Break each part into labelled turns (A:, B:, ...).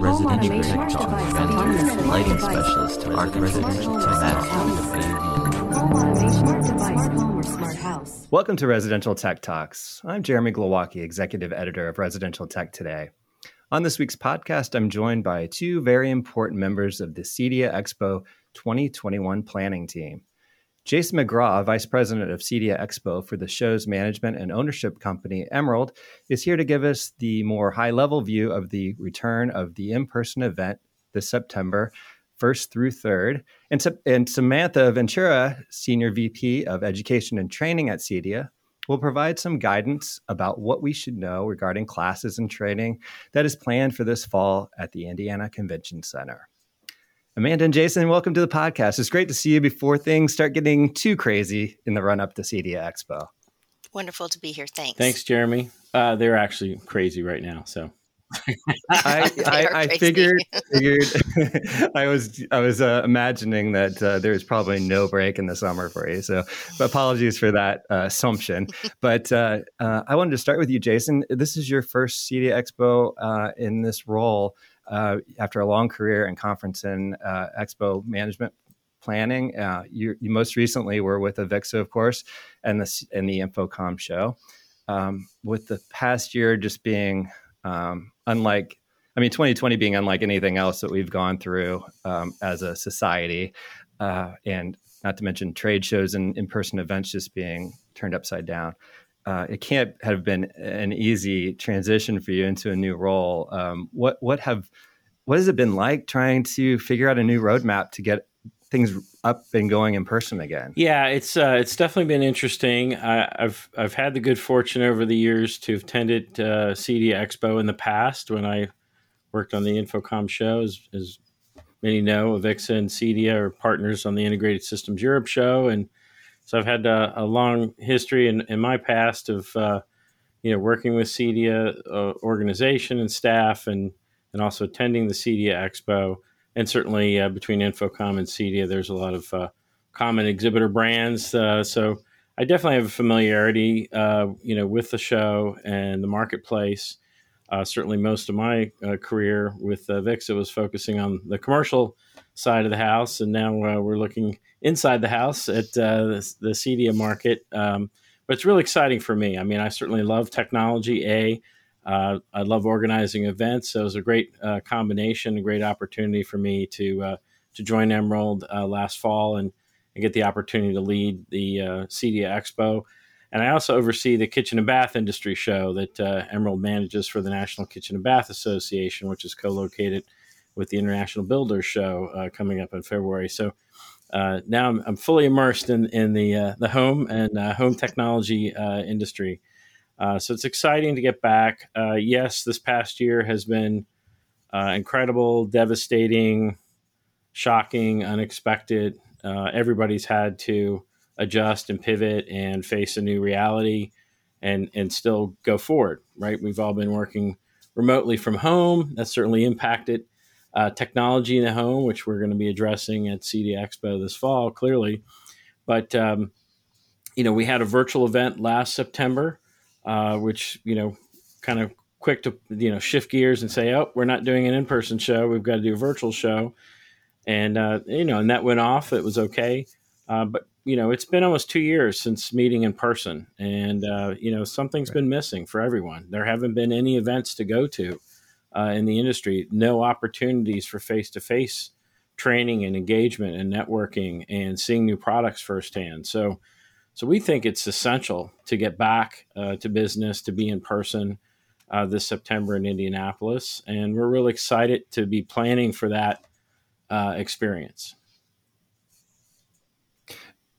A: residential tech talk, lighting specialist, arc residential tech. Welcome to Residential Tech Talks. I'm Jeremy Glowacki, executive editor of Residential Tech Today. On this week's podcast, I'm joined by two very important members of the CEDIA Expo 2021 planning team. Jason McGraw, Vice President of CEDIA Expo for the show's management and ownership company Emerald, is here to give us the more high level view of the return of the in person event this September, 1st through 3rd. And, and Samantha Ventura, Senior VP of Education and Training at CEDIA, will provide some guidance about what we should know regarding classes and training that is planned for this fall at the Indiana Convention Center. Amanda and Jason, welcome to the podcast. It's great to see you before things start getting too crazy in the run up to CEDIA Expo.
B: Wonderful to be here. Thanks.
C: Thanks, Jeremy. Uh, they're actually crazy right now. So
A: I, I, I figured, figured I was I was uh, imagining that uh, there's probably no break in the summer for you. So apologies for that uh, assumption. But uh, uh, I wanted to start with you, Jason. This is your first CEDIA Expo uh, in this role uh, after a long career in conference and uh, expo management planning. Uh, you, you, most recently were with Avixa, of course, and the and the InfoComm show. Um, with the past year just being um, unlike, I mean, 2020 being unlike anything else that we've gone through um, as a society, uh, and not to mention trade shows and in-person events just being turned upside down uh, it can't have been an easy transition for you into a new role. Um, what what have what has it been like trying to figure out a new roadmap to get things up and going in person again?
C: Yeah, it's uh, it's definitely been interesting. I, have I've had the good fortune over the years to have attended uh, CEDIA Expo in the past when I worked on the InfoComm show. As, as many know, Avixa and CEDIA are partners on the Integrated Systems Europe show, and so I've had a, a long history in, in my past of uh, you know working with CEDIA uh, organization and staff, and and also attending the CEDIA Expo, and certainly uh, between InfoComm and CEDIA, there's a lot of uh, common exhibitor brands. Uh, so I definitely have a familiarity, uh, you know, with the show and the marketplace. certainly, most of my career with Avixa was focusing on the commercial side of the house, and now we're looking inside the house at uh, the, the CEDIA market. Um, but it's really exciting for me. I mean, I certainly love technology. A, uh, I love organizing events, so it was a great uh, combination, a great opportunity for me to uh, to join Emerald uh, last fall and, and, get the opportunity to lead the uh, CEDIA Expo. And I also oversee the kitchen and bath industry show that uh, Emerald manages for the National Kitchen and Bath Association, which is co-located with the International Builders Show coming up in February. So uh, now I'm, I'm, fully immersed in in the uh, the home and uh, home technology uh, industry. Uh, so it's exciting to get back. Uh, yes, this past year has been incredible, devastating, shocking, unexpected. everybody's had to adjust and pivot and face a new reality, and and still go forward. Right? We've all been working remotely from home. That's certainly impacted uh, technology in the home, which we're going to be addressing at CEDIA Expo this fall, clearly. But um, you know, we had a virtual event last September, uh, which you know, kind of quick to you know shift gears and say, oh, we're not doing an in-person show. We've got to do a virtual show, and uh, you know, and that went off. It was okay, uh, but you know, it's been almost two years since meeting in person, and uh, you know, something's right. been missing for everyone. There haven't been any events to go to uh, in the industry, no opportunities for face to face training and engagement and networking and seeing new products firsthand. So, so we think it's essential to get back uh, to business, to be in person uh, this September in Indianapolis, and we're really excited to be planning for that uh, experience.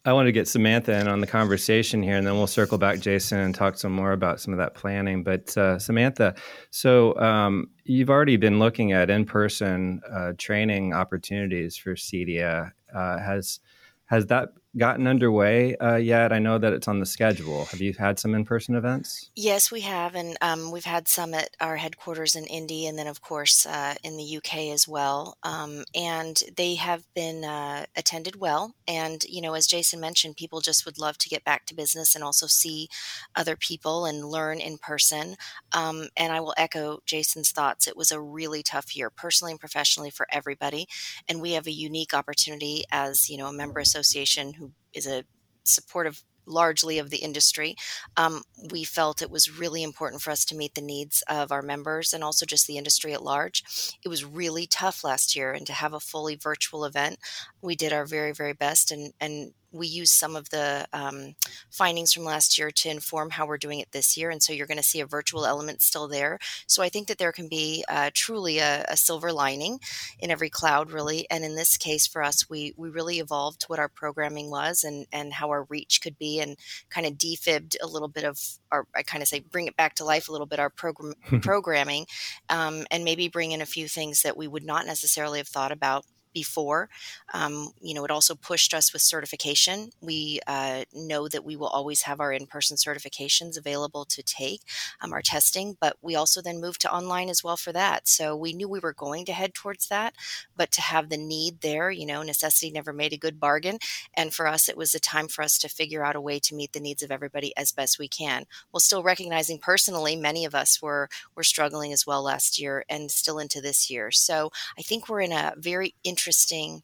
A: I want to get Samantha in on the conversation here, and then we'll circle back, Jason, and talk some more about some of that planning. But uh, Samantha, so um, you've already been looking at in-person uh, training opportunities for CEDIA. Uh, has has that gotten underway uh, yet? I know that it's on the schedule. Have you had some in person events?
B: Yes, we have. And um, we've had some at our headquarters in Indy and then, of course, uh, in the UK as well. Um, and they have been uh, attended well. And, you know, as Jason mentioned, people just would love to get back to business and also see other people and learn in person. Um, and I will echo Jason's thoughts. It was a really tough year, personally and professionally, for everybody. And we have a unique opportunity as, you know, a member association who is a supportive largely of the industry, um, we felt it was really important for us to meet the needs of our members and also just the industry at large. It was really tough last year, and to have a fully virtual event, we did our very, very best and, and we use some of the um, findings from last year to inform how we're doing it this year. And so you're going to see a virtual element still there. So I think that there can be uh, truly a, a, silver lining in every cloud, really. And in this case, for us, we we really evolved what our programming was and and how our reach could be, and kind of defibbed a little bit of our. I kind of say bring it back to life a little bit our program programming, um, and maybe bring in a few things that we would not necessarily have thought about before. Um, you know, it also pushed us with certification. We uh, know that we will always have our in person certifications available to take um, our testing, but we also then moved to online as well for that. So we knew we were going to head towards that, but to have the need there, you know, necessity never made a good bargain. And for us, it was a time for us to figure out a way to meet the needs of everybody as best we can, while still recognizing personally, many of us were were struggling as well last year and still into this year. So I think we're in a very interesting interesting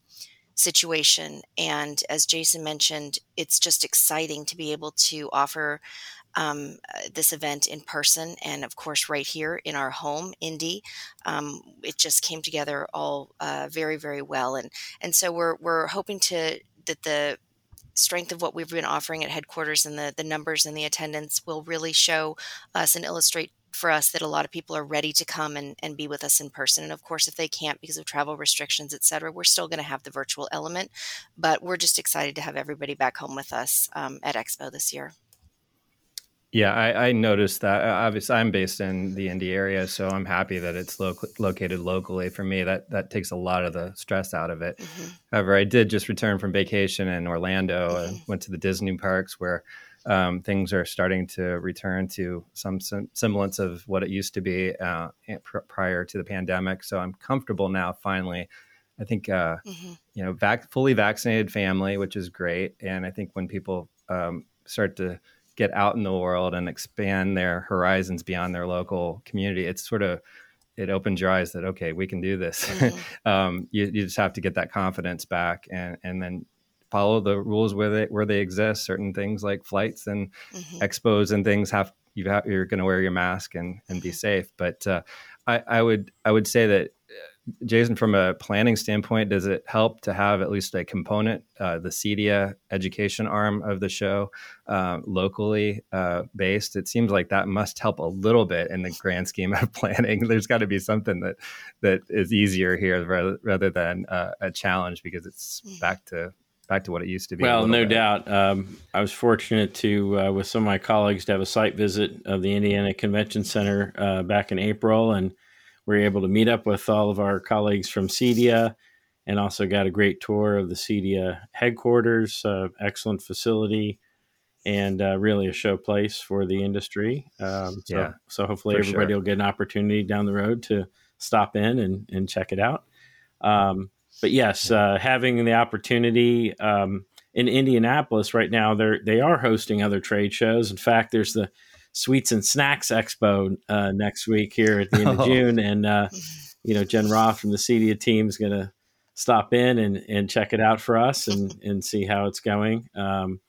B: situation. And as Jason mentioned, it's just exciting to be able to offer um, uh, this event in person and, of course, right here in our home, Indy. Um, it just came together all uh, very, very well. And, and so we're, we're hoping to that the strength of what we've been offering at headquarters and the, the numbers and the attendance will really show us and illustrate for us that a lot of people are ready to come and, and be with us in person. And of course, if they can't because of travel restrictions, et cetera, we're still going to have the virtual element. But we're just excited to have everybody back home with us um, at Expo this year.
A: Yeah, I, I, noticed that. Obviously, I'm based in the Indy area, so I'm happy that it's lo- located locally. For me, that that takes a lot of the stress out of it. Mm-hmm. However, I did just return from vacation in Orlando mm-hmm. and went to the Disney parks where um, things are starting to return to some sem- semblance of what it used to be uh, pr- prior to the pandemic. So I'm comfortable now. Finally, I think uh, mm-hmm. you know, vac- fully vaccinated family, which is great. And I think when people um, start to get out in the world and expand their horizons beyond their local community, it's sort of it opens your eyes that okay, we can do this. Mm-hmm. um, you, you, just have to get that confidence back, and and then follow the rules where they where they exist. Certain things like flights and mm-hmm. expos and things have you have, you're going to wear your mask and and be mm-hmm. safe. But uh, I, I would I would say that uh, Jason, from a planning standpoint, does it help to have at least a component, uh, the CEDIA education arm of the show, uh, locally uh, based? It seems like that must help a little bit in the grand scheme of planning. There's got to be something that that is easier here rather, rather than uh, a challenge because it's mm-hmm. back to back to what it used to be.
C: Well, no bit. doubt. Um, I was fortunate to, uh, with some of my colleagues, to have a site visit of the Indiana Convention Center uh, back in April, and we were able to meet up with all of our colleagues from CEDIA, and also got a great tour of the CEDIA headquarters. Uh, excellent facility. And uh, really a show place for the industry. Um, so, yeah, so hopefully everybody sure. will get an opportunity down the road to stop in and, and check it out. Um, but yes, uh, having the opportunity um, in Indianapolis right now, they're they are hosting other trade shows. In fact, there's the Sweets and Snacks Expo uh, next week here at the end of oh. June, and uh, you know Jen Roth from the CEDIA team is going to stop in and, and check it out for us and and see how it's going. Um,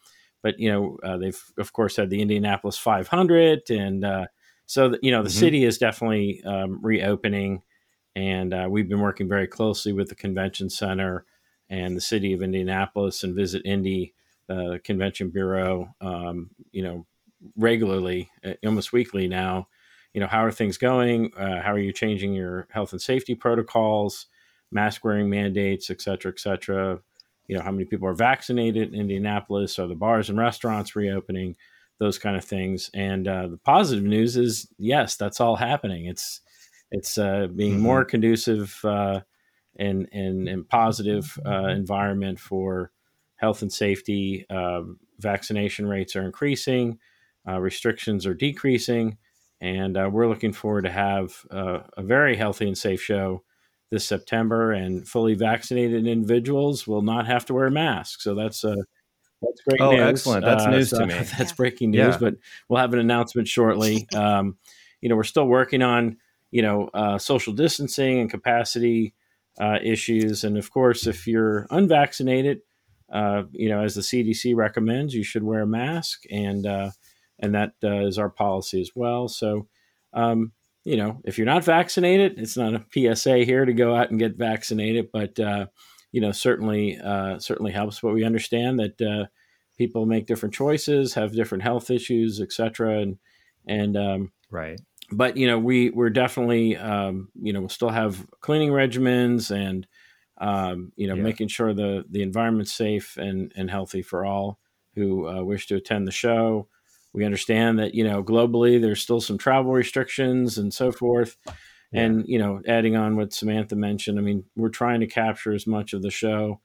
C: but you know uh, they've of course had the Indianapolis 500, and uh, so the, you know the mm-hmm. city is definitely um, reopening and uh, we've been working very closely with the convention center and the city of Indianapolis and Visit Indy uh, Convention Bureau, um, you know, regularly, uh, almost weekly now. You know, how are things going? Uh, how are you changing your health and safety protocols, mask wearing mandates, et cetera, et cetera? You know, how many people are vaccinated in Indianapolis? Are the bars and restaurants reopening? Those kind of things. And uh, the positive news is, yes, that's all happening. It's it's uh, being mm-hmm. more conducive uh, and, and, and positive uh, environment for health and safety. Um, vaccination rates are increasing, uh, restrictions are decreasing, and uh, we're looking forward to have uh, a very healthy and safe show this September. And fully vaccinated individuals will not have to wear masks. So that's a that's great
A: oh,
C: news.
A: excellent! That's uh, news so to me.
C: That's breaking news, yeah. but we'll have an announcement shortly. Um, you know, we're still working on you know uh, social distancing and capacity uh, issues, and of course, if you're unvaccinated, uh, you know, as the CDC recommends, you should wear a mask, and uh, and that uh, is our policy as well. So, um, you know, if you're not vaccinated, it's not a PSA here to go out and get vaccinated, but uh, you know, certainly certainly helps. But we understand that people make different choices, have different health issues, etc., and and um,
A: right.
C: But you know, we we're definitely um, you know we'll still have cleaning regimens and um, you know, yeah. making sure the the environment's safe and and healthy for all who uh, wish to attend the show. We understand that you know globally there's still some travel restrictions and so forth. Yeah. And you know, adding on what Samantha mentioned, I mean, we're trying to capture as much of the show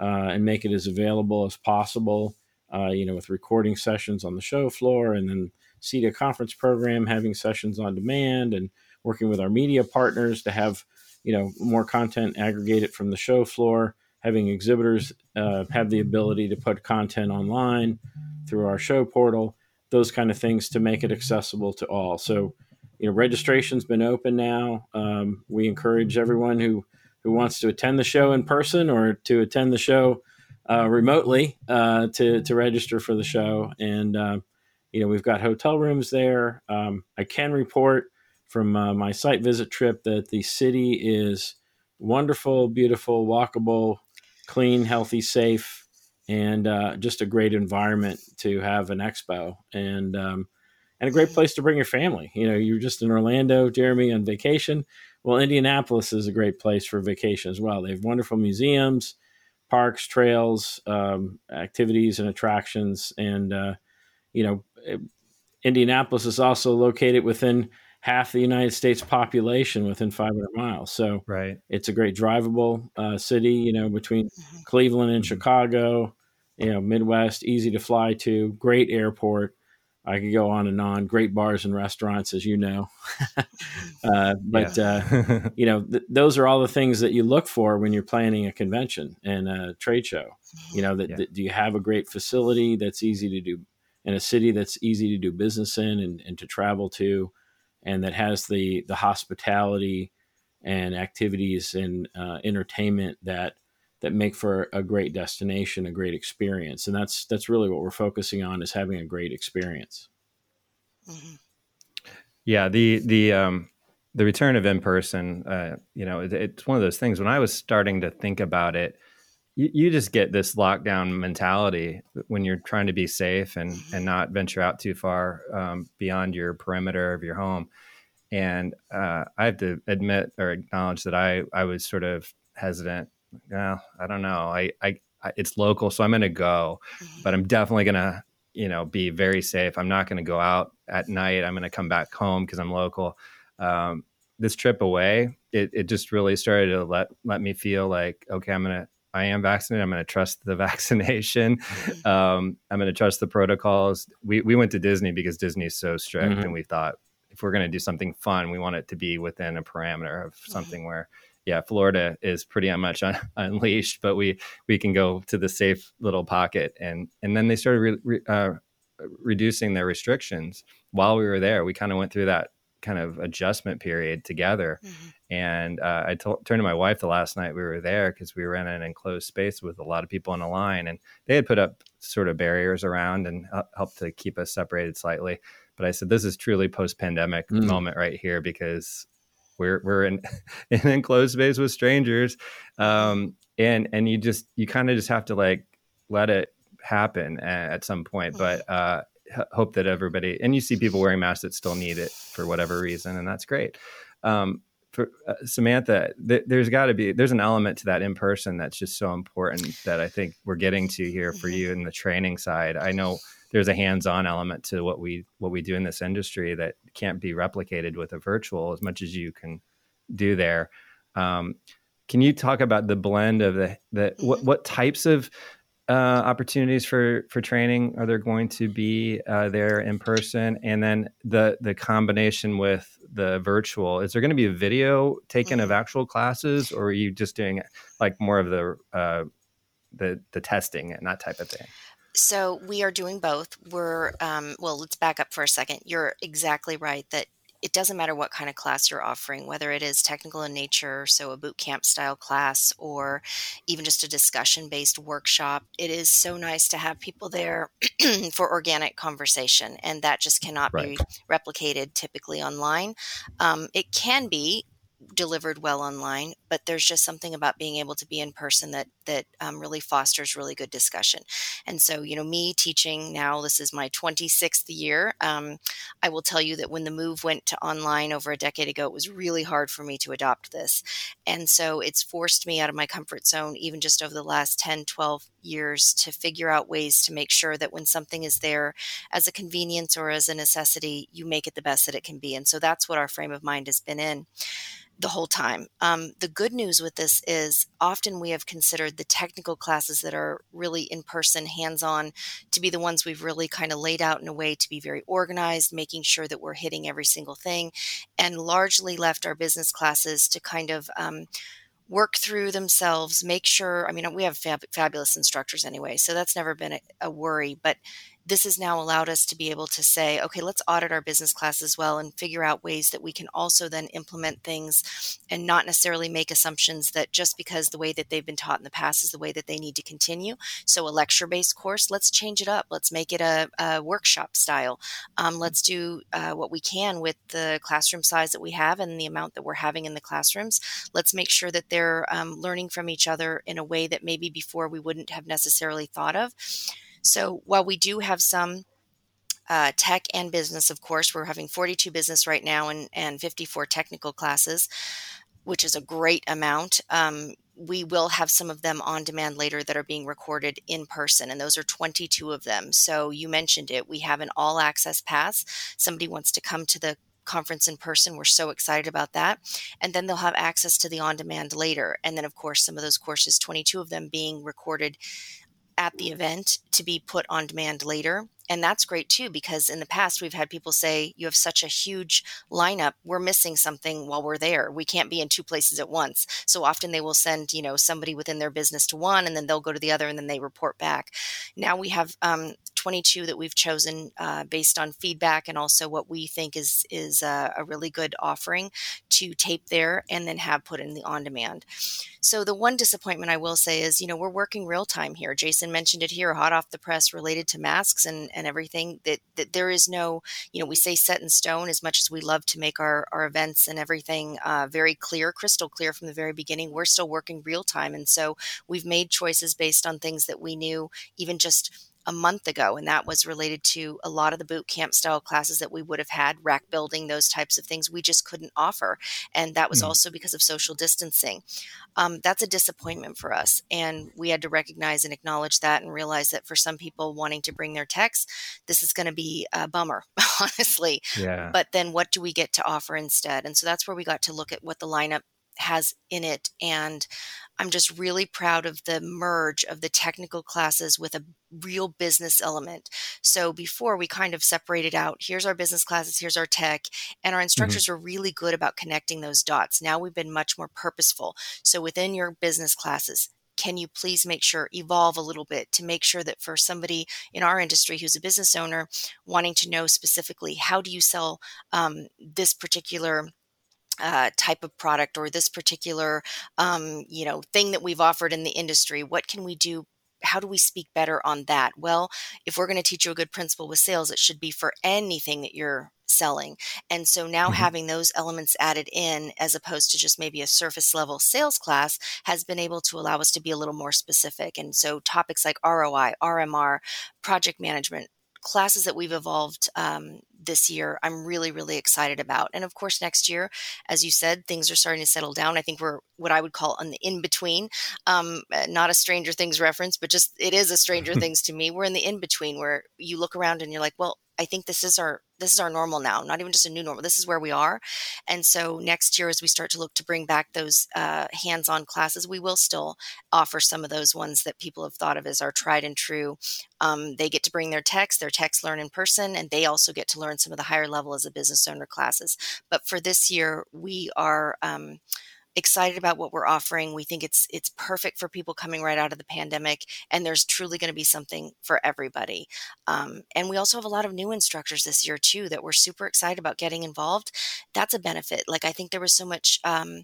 C: uh, and make it as available as possible. Uh, you know, with recording sessions on the show floor, and then CEDIA conference program having sessions on demand, and working with our media partners to have you know more content aggregated from the show floor having exhibitors uh, have the ability to put content online through our show portal those kind of things to make it accessible to all. So you know registration's been open now. Um, we encourage everyone who who wants to attend the show in person or to attend the show uh, remotely uh, to to register for the show. And uh, you know we've got hotel rooms there um, i can report from uh, my site visit trip that the city is wonderful, beautiful, walkable, clean, healthy, safe, and uh, just a great environment to have an expo and um, and a great place to bring your family. You know, you're just in Orlando, Jeremy, on vacation. Well, Indianapolis is a great place for vacation as well. They have wonderful museums, parks, trails, um, activities, and attractions. And uh, you know, Indianapolis is also located within half the United States population within 500 miles. So
A: right.
C: it's a great drivable uh, city, you know, between mm-hmm. Cleveland and mm-hmm. Chicago, you know, Midwest, easy to fly to, great airport. I could go on and on. Great bars and restaurants, as you know. uh, but uh, you know, th- those are all the things that you look for when you're planning a convention and a trade show. You know, that, yeah. that do you have a great facility that's easy to do in a city that's easy to do business in and, and to travel to? and that has the the hospitality and activities and uh, entertainment that that make for a great destination, a great experience, and that's that's really what we're focusing on is having a great experience.
A: Mm-hmm. Yeah, the the um, the return of in person, uh, you know, it, it's one of those things. When I was starting to think about it, you, you just get this lockdown mentality when you're trying to be safe and mm-hmm. and not venture out too far um, beyond your perimeter of your home. And uh, I have to admit or acknowledge that I I was sort of hesitant. Well, I don't know. I, I, I it's local, so I'm going to go, mm-hmm. but I'm definitely going to you know be very safe. I'm not going to go out at night. I'm going to come back home because I'm local. Um, this trip away, it, it just really started to let let me feel like okay, I'm gonna I am vaccinated. I'm going to trust the vaccination. Mm-hmm. Um, I'm going to trust the protocols. We we went to Disney because Disney is so strict, mm-hmm. and we thought if we're going to do something fun, we want it to be within a parameter of mm-hmm. something mm-hmm. where, yeah, Florida is pretty much un- unleashed, but we we can go to the safe little pocket, and and then they started re- re- uh, reducing their restrictions while we were there. We kind of went through that kind of adjustment period together. Mm-hmm. And uh, I turned to my wife the last night we were there because we were in an enclosed space with a lot of people in a line, and they had put up sort of barriers around and helped to keep us separated slightly. But I said, this is truly post-pandemic mm. moment right here because we're we're in, in an enclosed space with strangers, um, and and you just you kind of just have to like let it happen at, at some point. But uh, hope that everybody and you see people wearing masks that still need it for whatever reason, and that's great. Um, for uh, Samantha, th- there's got to be there's an element to that in person that's just so important that I think we're getting to here for you in the training side. I know there's a hands-on element to what we what we do in this industry that can't be replicated with a virtual as much as you can do there. Um, can you talk about the blend of the the mm-hmm. what types of uh, opportunities for for training are there going to be uh, there in person, and then the the combination with the virtual? Is there going to be a video taken mm-hmm. of actual classes, or are you just doing like more of the uh, the the testing and that type of thing?
B: So we are doing both. We're um, well. Let's back up for a second. You're exactly right that it doesn't matter what kind of class you're offering, whether it is technical in nature, so a boot camp style class, or even just a discussion based workshop. It is so nice to have people there for organic conversation, and that just cannot right. be replicated typically online. Um, it can be delivered well online, but there's just something about being able to be in person that that um, really fosters really good discussion. And so, you know, me teaching now, this is my 26th year. Um, I will tell you that when the move went to online over a decade ago, it was really hard for me to adopt this. And so it's forced me out of my comfort zone, even just over the last 10, 12 years, to figure out ways to make sure that when something is there as a convenience or as a necessity, you make it the best that it can be. And so that's what our frame of mind has been in the whole time. Um, the good news with this is often we have considered the technical classes that are really in person, hands on, to be the ones we've really kind of laid out in a way to be very organized, making sure that we're hitting every single thing, and largely left our business classes to kind of um, work through themselves, make sure. I mean, we have fab- fabulous instructors anyway, so that's never been a, a worry, but this has now allowed us to be able to say, okay, let's audit our business class as well and figure out ways that we can also then implement things and not necessarily make assumptions that just because the way that they've been taught in the past is the way that they need to continue. So, a lecture based course, let's change it up. Let's make it a, a workshop style. Um, let's do uh, what we can with the classroom size that we have and the amount that we're having in the classrooms. Let's make sure that they're um, learning from each other in a way that maybe before we wouldn't have necessarily thought of. So while we do have some uh, tech and business, of course, we're having 42 business right now and, and 54 technical classes, which is a great amount. Um, we will have some of them on demand later that are being recorded in person, and those are 22 of them. So you mentioned it. We have an all access pass. Somebody wants to come to the conference in person. We're so excited about that. And then they'll have access to the on demand later. And then, of course, some of those courses, 22 of them being recorded at the event to be put on demand later. And that's great too, because in the past we've had people say, You have such a huge lineup, we're missing something while we're there. We can't be in two places at once. So often they will send, you know, somebody within their business to one and then they'll go to the other and then they report back. Now we have um, 22 that we've chosen uh, based on feedback and also what we think is is a, a really good offering to tape there and then have put in the on demand. So the one disappointment I will say is, you know, we're working real time here. Jason mentioned it here, hot off the press, related to masks and and everything. That that there is no, you know, we say set in stone as much as we love to make our our events and everything uh, very clear, crystal clear from the very beginning. We're still working real time, and so we've made choices based on things that we knew even just a month ago, and that was related to a lot of the boot camp style classes that we would have had, rack building, those types of things we just couldn't offer. And that was mm. also because of social distancing. Um, that's a disappointment for us. And we had to recognize and acknowledge that and realize that for some people wanting to bring their techs, this is going to be a bummer, honestly. Yeah. But then what do we get to offer instead? And so that's where we got to look at what the lineup has in it. And I'm just really proud of the merge of the technical classes with a real business element. So before we kind of separated out here's our business classes, here's our tech, and our mm-hmm. instructors mm-hmm. are really good about connecting those dots. Now we've been much more purposeful. So within your business classes, can you please make sure evolve a little bit to make sure that for somebody in our industry who's a business owner wanting to know specifically how do you sell um, this particular uh, type of product or this particular um, you know thing that we've offered in the industry what can we do? How do we speak better on that? Well if we're going to teach you a good principle with sales it should be for anything that you're selling. And so now mm-hmm. having those elements added in as opposed to just maybe a surface level sales class has been able to allow us to be a little more specific. And so topics like roi rmr project management classes that we've evolved um, this year, I'm really, really excited about. And of course, next year, as you said, things are starting to settle down. I think we're what I would call on the in between, um, uh, not a Stranger Things reference, but just it is a Stranger Things to me. We're in the in between where you look around and you're like, well, I think this is our this is our normal now, not even just a new normal. This is where we are. And so next year, as we start to look to bring back those uh, hands on classes, we will still offer some of those ones that people have thought of as our tried and true. Um, they get to bring their techs, their techs learn in person, and they also get to learn some of the higher level as a business owner classes. But for this year, we are. Um, excited about what we're offering. We think it's it's perfect for people coming right out of the pandemic, and there's truly going to be something for everybody. Um, and we also have a lot of new instructors this year too that we're super excited about getting involved. That's a benefit. Like I think there was so much um,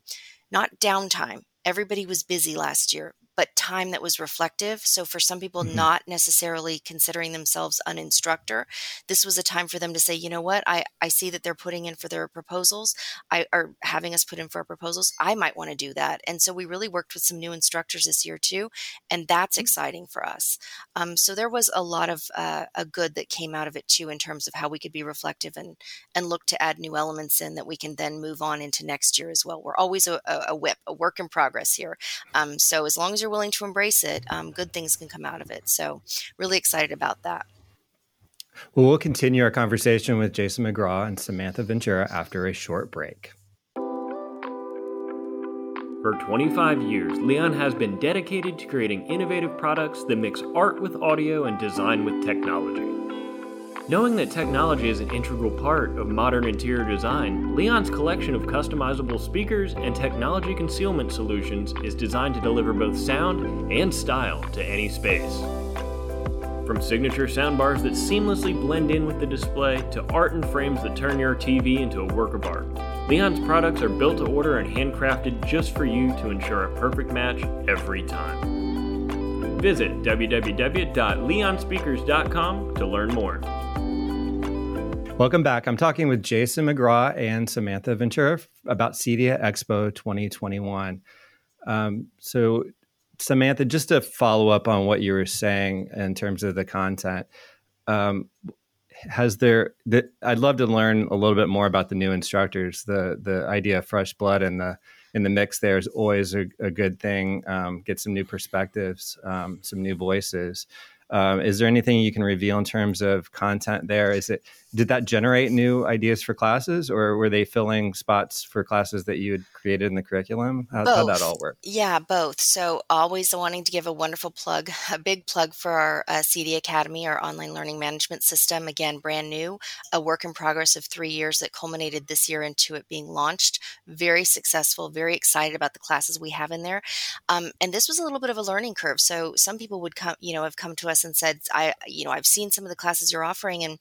B: not downtime. Everybody was busy last year, but time that was reflective. So for some people mm-hmm. not necessarily considering themselves an instructor, this was a time for them to say, you know what, I, I see that they're putting in for their proposals. I are having us put in for our proposals. I might want to do that. And so we really worked with some new instructors this year too. And that's mm-hmm. exciting for us. Um, so there was a lot of uh, a good that came out of it too in terms of how we could be reflective and and look to add new elements in that we can then move on into next year as well. We're always a, a, a whip, a work in progress here. Um, so as long as you're you're willing to embrace it, um, good things can come out of it. So, really excited about that.
A: Well, we'll continue our conversation with Jason McGraw and Samantha Ventura after a short break.
D: For 25 years, Leon has been dedicated to creating innovative products that mix art with audio and design with technology. Knowing that technology is an integral part of modern interior design, Leon's collection of customizable speakers and technology concealment solutions is designed to deliver both sound and style to any space. From signature soundbars that seamlessly blend in with the display to art and frames that turn your TV into a work of art, Leon's products are built to order and handcrafted just for you to ensure a perfect match every time. Visit www.leonspeakers.com to learn more.
A: Welcome back. I'm talking with Jason McGraw and Samantha Ventura about CEDIA Expo 2021. Um, so, Samantha, just to follow up on what you were saying in terms of the content, um, has there? The, I'd love to learn a little bit more about the new instructors. The the idea of fresh blood in the in the mix there is always a, a good thing. Um, get some new perspectives, um, some new voices. Um, is there anything you can reveal in terms of content there? Is it did that generate new ideas for classes, or were they filling spots for classes that you had created in the curriculum? How, how'd that all work?
B: Yeah, both. So always wanting to give a wonderful plug, a big plug for our uh, CEDIA Academy, our online learning management system. Again, brand new, a work in progress of three years that culminated this year into it being launched. Very successful. Very excited about the classes we have in there. Um, and this was a little bit of a learning curve. So some people would come, you know, have come to us and said, I, you know, I've seen some of the classes you're offering, and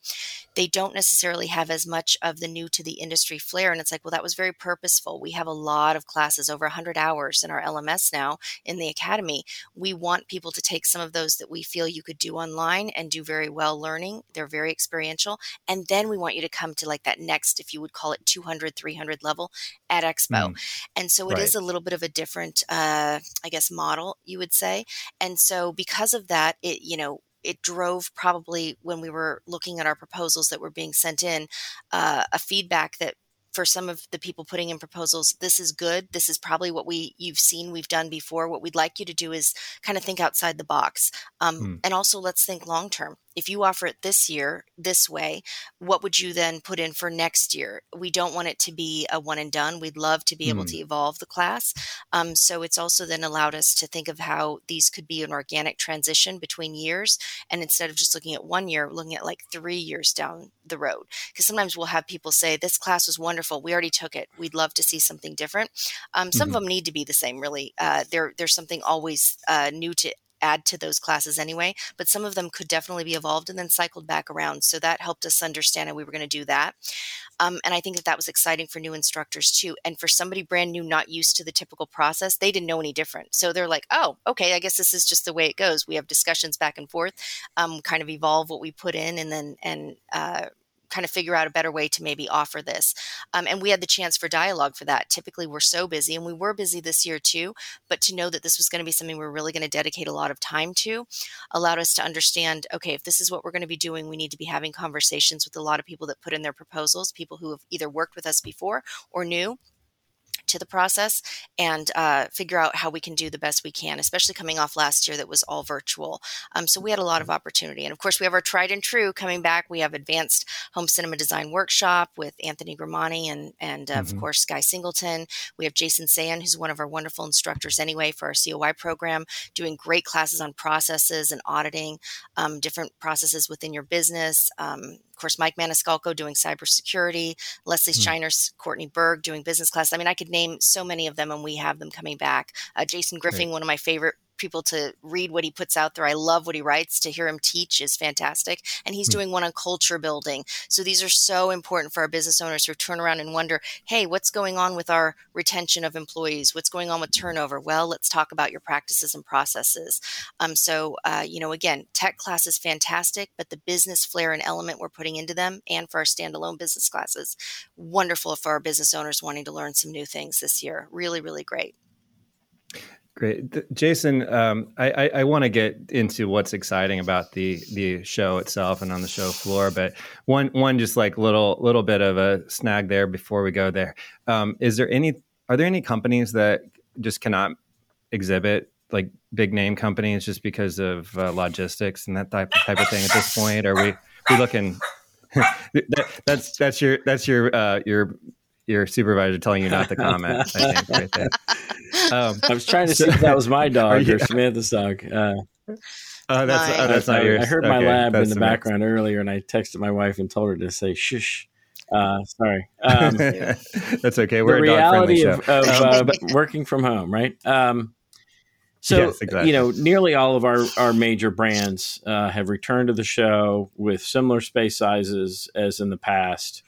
B: they don't necessarily have as much of the new to the industry flair. And it's like, well, that was very purposeful. We have a lot of classes, over 100 hours in our LMS now in the academy. We want people to take some of those that we feel you could do online and do very well learning. They're very experiential. And then we want you to come to like that next, if you would call it 200, 300 level at Expo. Mm. And so it right. is a little bit of a different, uh, I guess, model, you would say. And so because of that, it, you know, it drove probably when we were looking at our proposals that were being sent in uh, a feedback that for some of the people putting in proposals this is good. This is probably what we you've seen we've done before. What we'd like you to do is kind of think outside the box. Um, mm. and also let's think long term if you offer it this year this way what would you then put in for next year? We don't want it to be a one and done. We'd love to be mm. able to evolve the class um, so it's also then allowed us to think of how these could be an organic transition between years and instead of just looking at one year looking at like three years down the road. Because sometimes we'll have people say this class was wonderful. We already took it. We'd love to see something different. Um, some mm-hmm. of them need to be the same really. Uh, there, there's something always uh, new to add to those classes anyway, but some of them could definitely be evolved and then cycled back around. So that helped us understand how we were going to do that. Um, and I think that that was exciting for new instructors too. And for somebody brand new, not used to the typical process, they didn't know any different. So they're like, oh, okay, I guess this is just the way it goes. We have discussions back and forth, um, kind of evolve what we put in and then, and, uh, kind of figure out a better way to maybe offer this. Um, and we had the chance for dialogue for that. Typically, we're so busy, and we were busy this year too. But to know that this was going to be something we we're really going to dedicate a lot of time to allowed us to understand okay, if this is what we're going to be doing, we need to be having conversations with a lot of people that put in their proposals, people who have either worked with us before or new to the process and uh, figure out how we can do the best we can, especially coming off last year that was all virtual. Um, so we had a lot of opportunity. And of course, we have our tried and true coming back. We have Advanced Home Cinema Design Workshop with Anthony Grimani and, and mm-hmm. of course, Guy Singleton. We have Jason Sayan, who's one of our wonderful instructors anyway for our COI program, doing great classes on processes and auditing um, different processes within your business. Um, course, Mike Maniscalco doing cybersecurity, Leslie mm. Courtney Berg doing business class. I mean, I could name so many of them, and we have them coming back. Uh, Jason Griffin, right. one of my favorite people to read what he puts out there. I love what he writes. To hear him teach is fantastic. And he's mm doing one on culture building. So these are so important for our business owners who turn around and wonder, hey, what's going on with our retention of employees? What's going on with turnover? Well, let's talk about your practices and processes. Um, so, uh, you know, again, tech class is fantastic, but the business flair and element we're putting into them and for our standalone business classes, wonderful for our business owners wanting to learn some new things this year. Really, really great.
A: Great, Jason. Um, I, I, I want to get into what's exciting about the the show itself and on the show floor, but one one just like little little bit of a snag there before we go there. Um, is there any are there any companies that just cannot exhibit like big name companies just because of uh, logistics and that type type of thing at this point? Are we we looking? that, that's that's your that's your uh, your your supervisor telling you not to comment. I think right there.
C: Um, I was trying to so, see if that was my dog or Samantha's dog. Uh,
A: oh, that's, oh, that's not yours.
C: I heard okay, my lab in the background earlier, and I texted my wife and told her to say "shush." Uh, sorry. Um,
A: that's okay. We're
C: the reality of, of uh, working from home, right? Um, so, yes, exactly. you know, nearly all of our, our major brands uh, have returned to the show with similar space sizes as in the past.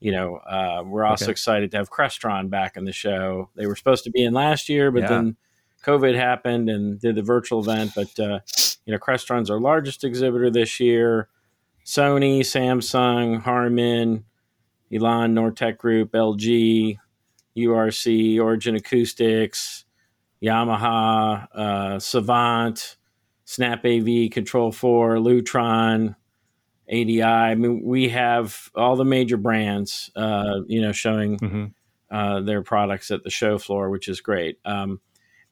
C: You know, uh, we're also okay. excited to have Crestron back in the show. They were supposed to be in last year, but yeah. then COVID happened and did the virtual event. But uh, you know, Crestron's our largest exhibitor this year. Sony, Samsung, Harman, Elan, Nortek Group, LG, URC, Origin Acoustics, Yamaha, uh, Savant, Snap AV, Control 4, Lutron, ADI. I mean, we have all the major brands, uh, you know, showing mm-hmm. uh, their products at the show floor, which is great. Um,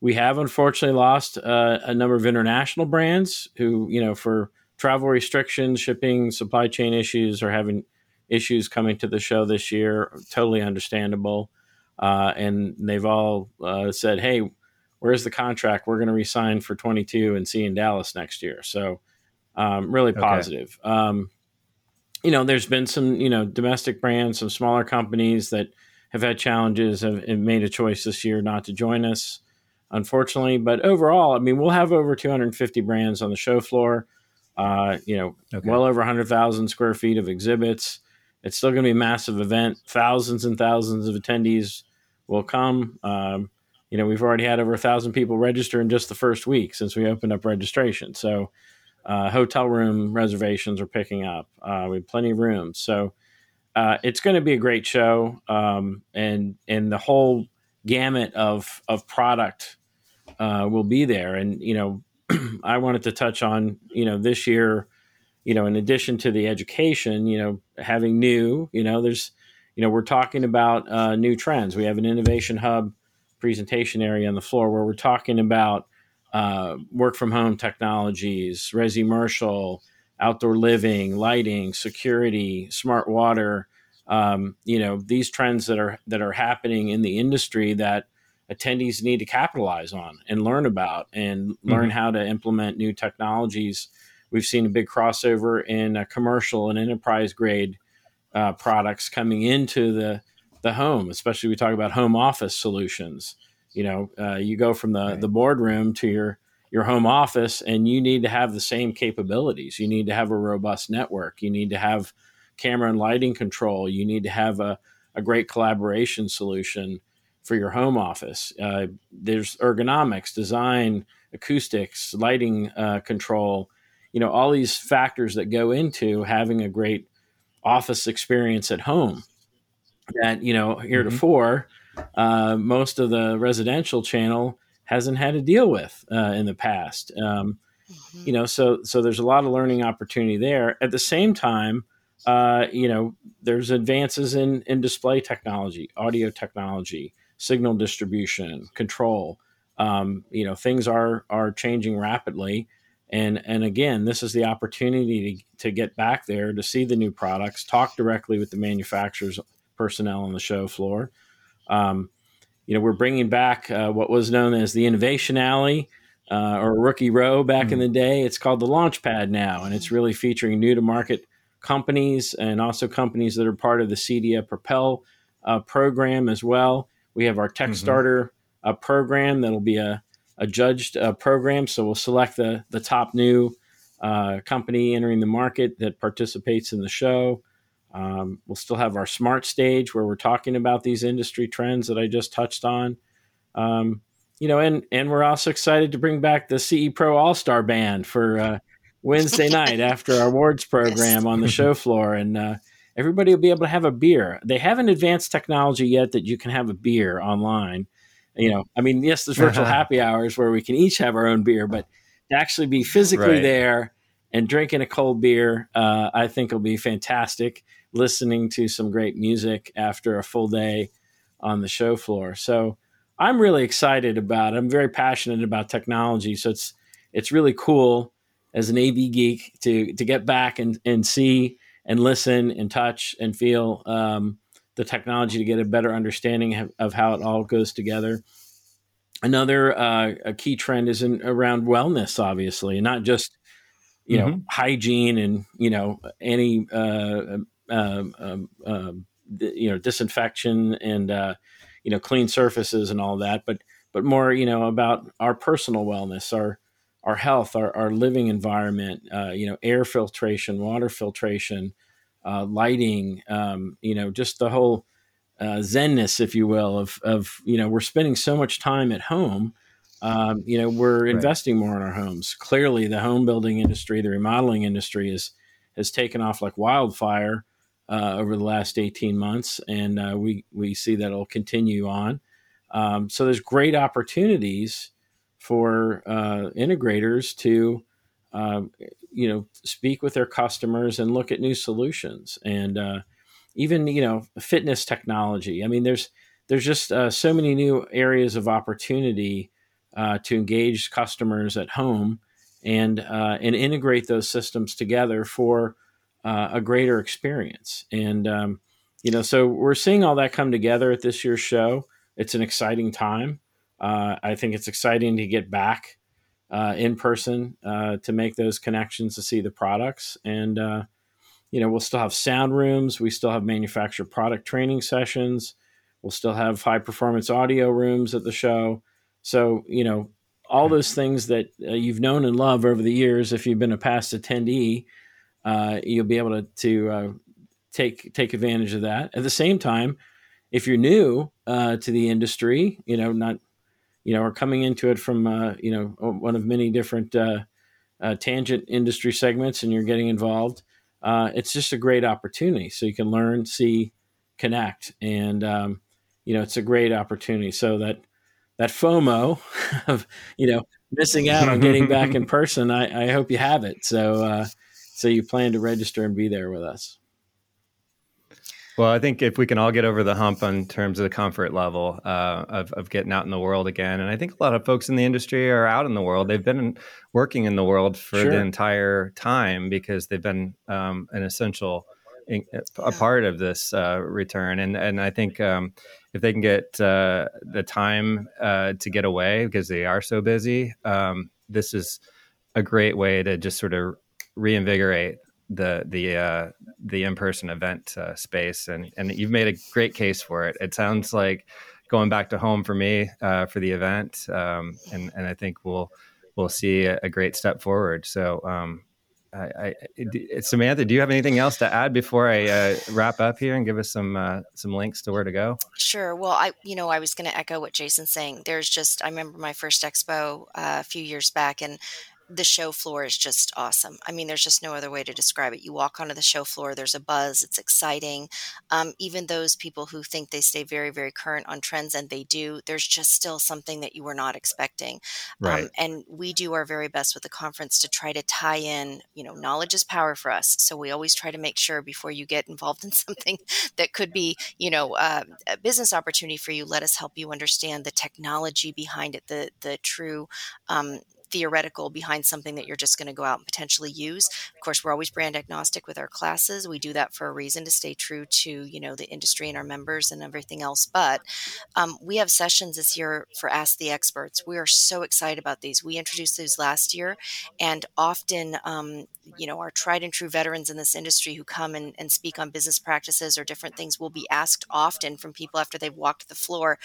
C: we have unfortunately lost uh, a number of international brands who, you know, for travel restrictions, shipping, supply chain issues, are having issues coming to the show this year. Totally understandable. Uh, and they've all uh, said, "Hey, where's the contract? We're going to resign for 22 and see in Dallas next year." So um, really positive. Okay. Um, you know, there's been some, you know, domestic brands, some smaller companies that have had challenges, have, have made a choice this year not to join us, unfortunately. But overall, I mean, we'll have over 250 brands on the show floor. Uh, you know, okay. well over 100,000 square feet of exhibits. It's still going to be a massive event. Thousands and thousands of attendees will come. Um, you know, we've already had over a thousand people register in just the first week since we opened up registration. So uh, hotel room reservations are picking up. Uh, we have plenty of rooms, so uh, it's going to be a great show. Um, and and the whole gamut of of product uh, will be there. And you know, I wanted to touch on you know this year, you know, in addition to the education, you know, having new, you know, there's you know we're talking about uh, new trends. We have an innovation hub presentation area on the floor where we're talking about uh, work from home technologies, resi commercial, outdoor living, lighting, security, smart water. Um, you know these trends that are that are happening in the industry that attendees need to capitalize on and learn about and learn mm-hmm. how to implement new technologies. We've seen a big crossover in uh, commercial and enterprise grade uh, products coming into the the home, especially we talk about home office solutions you know uh, you go from the right. the boardroom to your your home office and you need to have the same capabilities you need to have a robust network you need to have camera and lighting control you need to have a, a great collaboration solution for your home office uh, there's ergonomics design acoustics lighting uh, control you know all these factors that go into having a great office experience at home that you know mm-hmm. heretofore mm-hmm uh, most of the residential channel hasn't had to deal with uh, in the past. Um, mm-hmm. You know, so so there's a lot of learning opportunity there. At the same time, uh, you know, there's advances in in display technology, audio technology, signal distribution, control. Um, you know, things are are changing rapidly, and and again, this is the opportunity to, to get back there to see the new products, talk directly with the manufacturers personnel on the show floor. Um, you know, we're bringing back uh, what was known as the Innovation Alley uh, or Rookie Row back mm-hmm. in hmm. the day. It's called the Launchpad now, and it's really featuring new to market companies and also companies that are part of the CEDIA Propel uh, program as well. We have our Tech mm-hmm. Starter uh, program that'll be a, a judged uh, program. So we'll select the, the top new uh, company entering the market that participates in the show. Um, we'll still have our smart stage where we're talking about these industry trends that I just touched on. Um, you know, and and we're also excited to bring back the CE Pro All Star Band for uh, Wednesday night after our awards program on the show floor, and uh, everybody will be able to have a beer. They haven't advanced technology yet that you can have a beer online. You know, I mean, yes, there's virtual happy hours where we can each have our own beer, but to actually be physically right. there and drinking a cold beer, uh, I think will be fantastic. Listening to some great music after a full day on the show floor. So I'm really excited about it. I'm very passionate about technology. So it's it's really cool as an AV geek to to get back and, and see and listen and touch and feel um, the technology to get a better understanding of, how it all goes together. Another uh, a key trend is in, around wellness, obviously, not just you know mm-hmm. hygiene and you know any uh, um, um, um you know disinfection and uh, you know clean surfaces and all that, but but more you know about our personal wellness, our our health, our, our living environment, uh, you know, air filtration, water filtration, uh, lighting, um, you know, just the whole uh, zenness, if you will, of, of, you know, we're spending so much time at home. Um, you know, we're right. investing more in our homes. Clearly, the home building industry, the remodeling industry is has taken off like wildfire uh, over the last 18 months, and uh, we we see that it'll continue on. Um, so there's great opportunities for uh, integrators to uh, you know speak with their customers and look at new solutions and uh, even you know fitness technology i mean there's there's just uh, so many new areas of opportunity uh, to engage customers at home and uh, and integrate those systems together for a greater experience and um, you know so we're seeing all that come together at this year's show it's an exciting time uh, I think it's exciting to get back uh, in person uh, to make those connections to see the products. And, uh, you know, we'll still have sound rooms. We still have manufacturer product training sessions. We'll still have high performance audio rooms at the show. So, you know, all those things that uh, you've known and loved over the years, if you've been a past attendee, uh, you'll be able to, to take take advantage of that. At the same time, if you're new uh, to the industry, you know, not you know, are coming into it from, uh, you know, one of many different uh, uh, tangent industry segments and you're getting involved, uh, it's just a great opportunity. So you can learn, see, connect. And, um, you know, it's a great opportunity. So that, that FOMO of, you know, missing out on getting back in person, I, I hope you have it. So, uh, so you plan to register and be there with us.
A: Well, I think if we can all get over the hump in terms of the comfort level uh, of, of getting out in the world again, and I think a lot of folks in the industry are out in the world. They've been working in the world for sure. the entire time because they've been um, an essential a part of this uh, return. And and I think um, if they can get uh, the time uh, to get away because they are so busy, um, this is a great way to just sort of reinvigorate the the uh, the in person event uh, space, and and you've made a great case for it. It sounds like going back to home for me uh, for the event, um, and and I think we'll we'll see a, a great step forward. So. Um, I, I, Samantha, do you have anything else to add before I uh, wrap up here and give us some uh, some links to where to go?
B: Sure. Well, I you know I was going to echo what Jason's saying. There's just I remember my first expo uh, a few years back, and the show floor is just awesome. I mean, there's just no other way to describe it. You walk onto the show floor, there's a buzz, it's exciting. Um, even those people who think they stay very, very current on trends, and they do, there's just still something that you were not expecting.
A: Um, right.
B: Um, and we do our very best with the conference to try to tie in, you know, knowledge is power for us. So we always try to make sure before you get involved in something that could be, you know, uh, a business opportunity for you, let us help you understand the technology behind it, the the true um, theoretical behind something that you're just going to go out and potentially use. Of course, we're always brand agnostic with our classes. We do that for a reason to stay true to you know the industry and our members and everything else. But um, we have sessions this year for Ask the Experts. We are so excited about these. We introduced these last year, and often um, you know our tried and true veterans in this industry who come and, and speak on business practices or different things will be asked often from people after they've walked the floor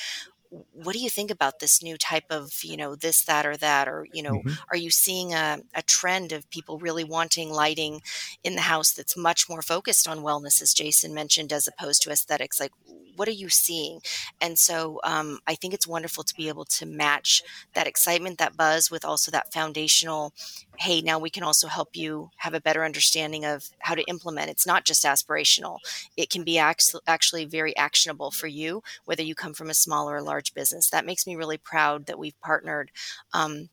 B: what do you think about this new type of you know this that or that? Or you know mm-hmm. are you seeing a, a, trend of people really wanting lighting in the house that's much more focused on wellness as jason mentioned as opposed to aesthetics? Like what are you seeing? And so um, i think it's wonderful to be able to match that excitement that buzz with also that foundational hey now we can also help you have a better understanding of how to implement. It's not just aspirational. It can be actually very actionable for you whether you come from a small or a large business. That makes me really proud that we've partnered um,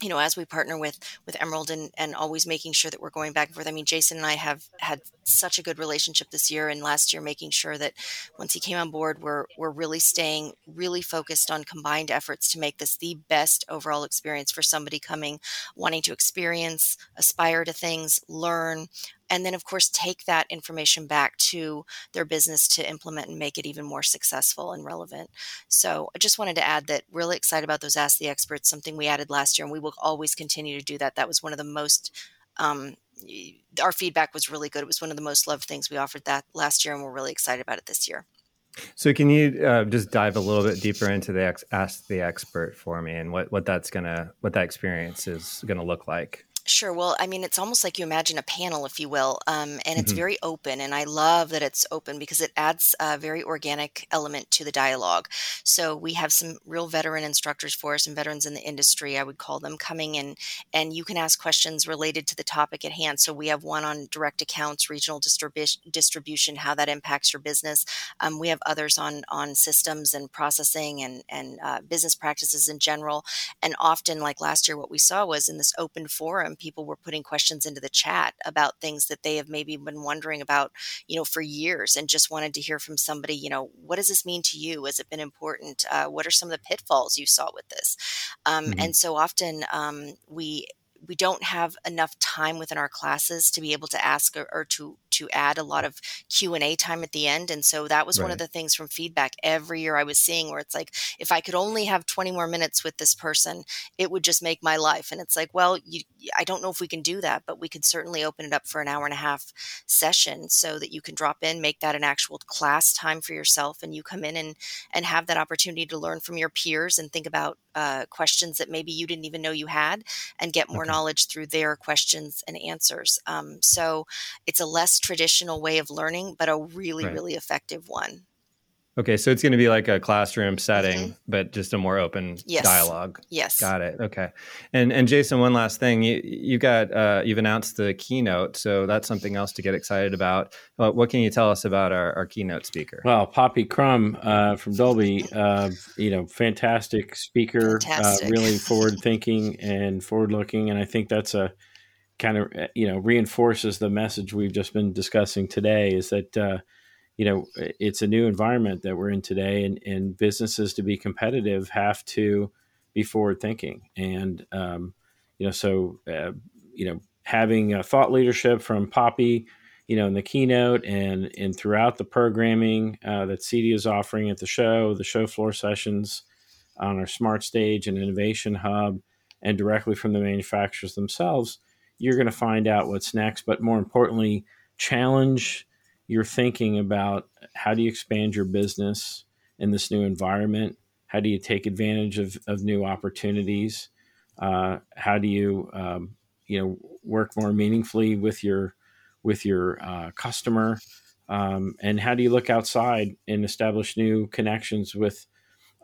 B: you know, as we partner with with Emerald and and always making sure that we're going back and forth. I mean, Jason and I have had such a good relationship this year and last year, making sure that once he came on board, we're we're really staying really focused on combined efforts to make this the best overall experience for somebody coming, wanting to experience, aspire to things, learn, and then of course take that information back to their business to implement and make it even more successful and relevant. So i just wanted to add that really excited about those ask the experts something we added last year and we will always continue to do that. That was one of the most um, our feedback was really good. It was one of the most loved things we offered that last year and we're really excited about it this year.
A: So can you uh, just dive a little bit deeper into the ex- ask the expert for me and what, what that's gonna what that experience is gonna look like
B: Sure. Well, I mean, it's almost like you imagine a panel, if you will, um, and it's mm-hmm. very open. And I love that it's open because it adds a very organic element to the dialogue. So we have some real veteran instructors for us and veterans in the industry, I would call them, coming in, and you can ask questions related to the topic at hand. So we have one on direct accounts, regional distribu- distribution, how that impacts your business. Um, we have others on on systems and processing and and uh, business practices in general. And often, like last year, what we saw was in this open forum people were putting questions into the chat about things that they have maybe been wondering about, you know, for years and just wanted to hear from somebody, you know, what does this mean to you? Has it been important? Uh, what are some of the pitfalls you saw with this? Um, mm-hmm. And so often um, we we don't have enough time within our classes to be able to ask or, or to to add a lot of q&a time at the end and so that was right. one of the things from feedback every year i was seeing where it's like if i could only have 20 more minutes with this person it would just make my life and it's like well you, i don't know if we can do that but we could certainly open it up for an hour and a half session so that you can drop in make that an actual class time for yourself and you come in and and have that opportunity to learn from your peers and think about uh, questions that maybe you didn't even know you had and get more okay. knowledge through their questions and answers um, so it's a less traditional way of learning, but a really, right. really effective one.
A: Okay, so it's going to be like a classroom setting, mm-hmm. but just a more open yes. dialogue.
B: Yes.
A: Got it. Okay. And and Jason, one last thing, you you got uh, you've announced the keynote, so that's something else to get excited about. But what can you tell us about our, our keynote speaker?
C: Well, Poppy Crum uh, from Dolby, uh, you know, fantastic speaker, uh, fantastic. really forward thinking and forward looking, and I think that's a kind of eh, you know reinforces the message we've just been discussing today is that uh, you know it's a new environment that we're in today and, and businesses to be competitive have to be forward thinking and um, you know so uh, you know having thought leadership from poppy you know in the keynote and and throughout the programming uh, that CEDIA is offering at the show the show floor sessions on our smart stage and innovation hub and directly from the manufacturers themselves you're going to find out what's next. But more importantly, challenge your thinking about how do you expand your business in this new environment? How do you take advantage of, of new opportunities? Uh, how do you um, you know work more meaningfully with your with your uh, customer? Um, and how do you look outside and establish new connections with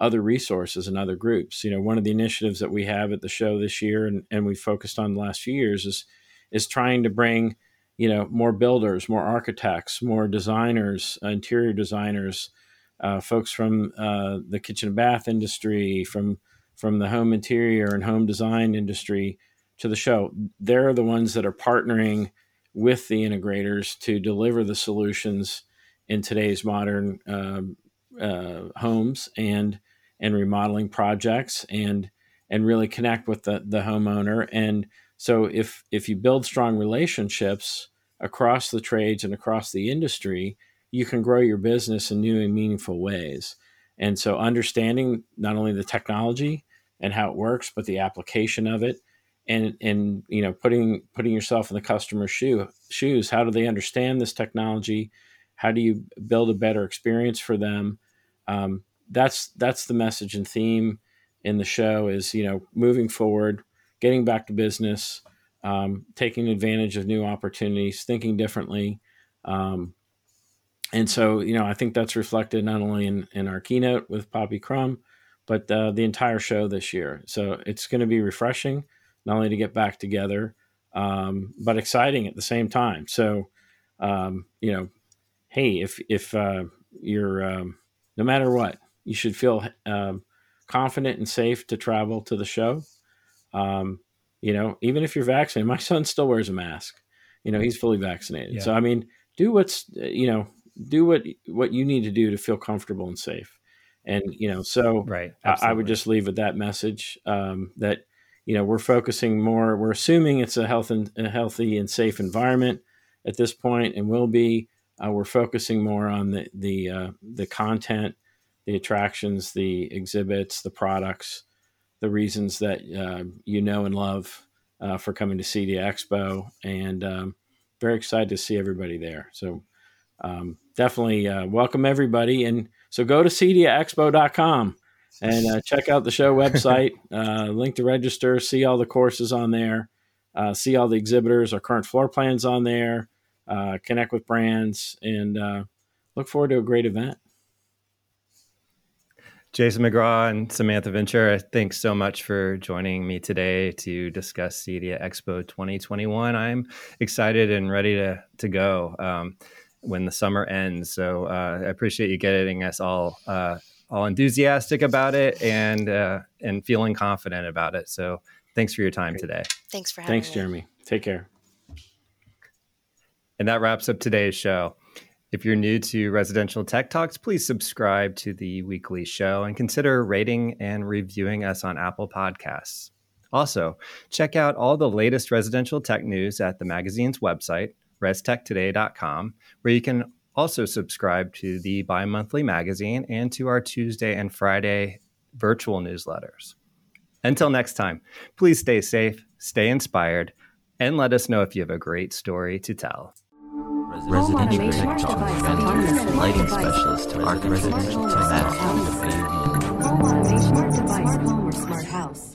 C: other resources and other groups. You know, one of the initiatives that we have at the show this year and, and we focused on the last few years is is trying to bring, you know, more builders, more architects, more designers, uh, interior designers, uh, folks from uh, the kitchen and bath industry, from from the home interior and home design industry to the show. They're the ones that are partnering with the integrators to deliver the solutions in today's modern um, uh, homes and and remodeling projects and and really connect with the the homeowner. And so if if you build strong relationships across the trades and across the industry you can grow your business in new and meaningful ways. And so understanding not only the technology and how it works but the application of it and and you know putting putting yourself in the customer's shoe, shoes. How do they understand this technology? How do you build a better experience for them? Um, that's that's the message and theme in the show is you know moving forward getting back to business um, taking advantage of new opportunities thinking differently. Um, and so you know i think that's reflected not only in, in our keynote with poppy Crum, but uh, the entire show this year. So it's going to be refreshing not only to get back together um, but exciting at the same time. So um, you know hey if if uh, you're um, no matter what you should feel um, confident and safe to travel to the show. Um, you know, even if you're vaccinated, my son still wears a mask. You know, he's fully vaccinated. Yeah. So I mean, do what's you know, do what what you need to do to feel comfortable and safe. And you know, so
A: right,
C: I, I, would just leave with that message um, that you know we're focusing more. We're assuming it's a health and a healthy and safe environment at this point, and will be. Uh, we're focusing more on the the uh, the content the attractions, the exhibits, the products, the reasons that uh, you know and love uh, for coming to CEDIA Expo, and um, very excited to see everybody there. So um, definitely uh, welcome everybody, and so go to cediaexpo.com and uh, check out the show website, uh, link to register, see all the courses on there, uh, see all the exhibitors, our current floor plans on there, connect with brands, and look forward to a great event.
A: Jason McGraw and Samantha Ventura, thanks so much for joining me today to discuss CEDIA Expo 2021. I'm excited and ready to, to go um, when the summer ends. So uh, I appreciate you getting us all uh, all enthusiastic about it and uh, and feeling confident about it. So thanks for your time
B: Great.
A: today.
B: Thanks for having
C: Thanks,
B: me.
C: Thanks, Jeremy. Take care.
A: And that wraps up today's show. If you're new to Residential Tech Talks, please subscribe to the weekly show and consider rating and reviewing us on Apple Podcasts. Also, check out all the latest residential tech news at the magazine's website, restechtoday.com, where you can also subscribe to the bi monthly magazine and to our Tuesday and Friday virtual newsletters. Until next time, please stay safe, stay inspired, and let us know if you have a great story to tell residential technology, technology, lighting specialist to architect, residential technology, smart home or smart house.